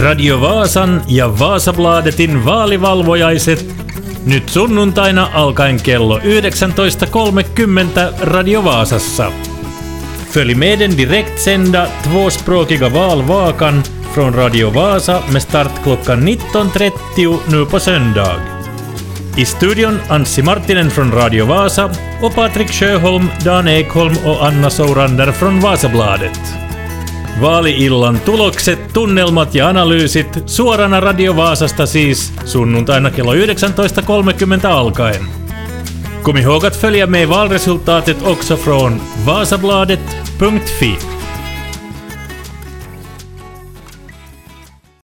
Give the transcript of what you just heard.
Radio Vaasan ja Vaasabladetin vaalivalvojaiset nyt sunnuntaina alkaen kello 19.30 Radio Vaasassa. Följ med den direktsända tvåspråkiga valvakan från Radio Vasa med start klockan 19.30 nu på söndag. I studion Anssi Martinen från Radio Vasa och Patrik Sjöholm, Dan Ekholm och Anna Sourander från Vasabladet. Vaali-illan tulokset, tunnelmat ja analyysit suorana Radio Vaasasta siis sunnuntaina kello 19.30 alkaen. Kom ihåg att följa med valresultatet också från vasabladet.fi.